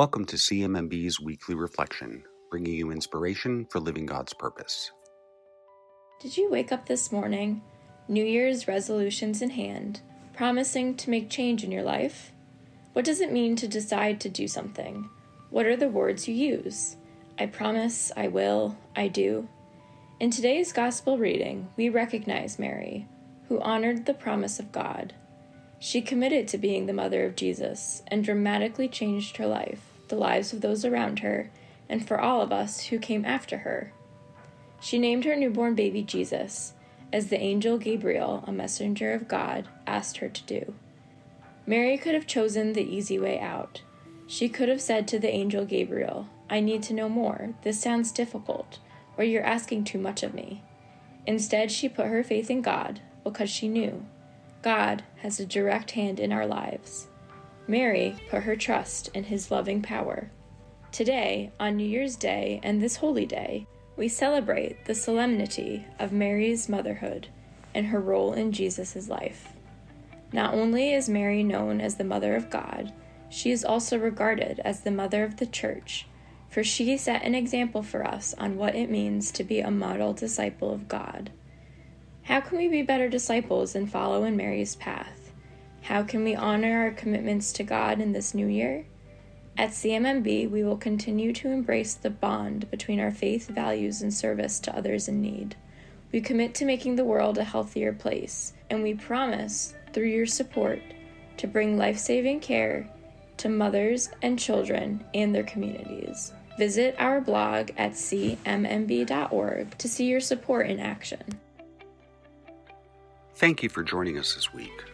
Welcome to CMMB's weekly reflection, bringing you inspiration for living God's purpose. Did you wake up this morning, New Year's resolutions in hand, promising to make change in your life? What does it mean to decide to do something? What are the words you use? I promise, I will, I do. In today's gospel reading, we recognize Mary, who honored the promise of God. She committed to being the mother of Jesus and dramatically changed her life, the lives of those around her, and for all of us who came after her. She named her newborn baby Jesus, as the angel Gabriel, a messenger of God, asked her to do. Mary could have chosen the easy way out. She could have said to the angel Gabriel, I need to know more. This sounds difficult, or you're asking too much of me. Instead, she put her faith in God because she knew God has a direct hand in our lives. Mary put her trust in his loving power. Today, on New Year's Day and this holy day, we celebrate the solemnity of Mary's motherhood and her role in Jesus' life. Not only is Mary known as the Mother of God, she is also regarded as the Mother of the Church, for she set an example for us on what it means to be a model disciple of God. How can we be better disciples and follow in Mary's path? How can we honor our commitments to God in this new year? At CMMB, we will continue to embrace the bond between our faith, values, and service to others in need. We commit to making the world a healthier place, and we promise, through your support, to bring life saving care to mothers and children and their communities. Visit our blog at cmmb.org to see your support in action. Thank you for joining us this week.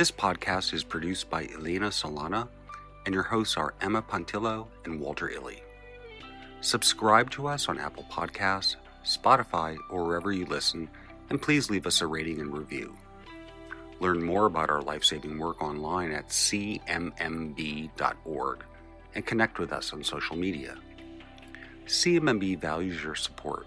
This podcast is produced by Elena Solana, and your hosts are Emma Pontillo and Walter Illy. Subscribe to us on Apple Podcasts, Spotify, or wherever you listen, and please leave us a rating and review. Learn more about our life saving work online at cmmb.org and connect with us on social media. CMMB values your support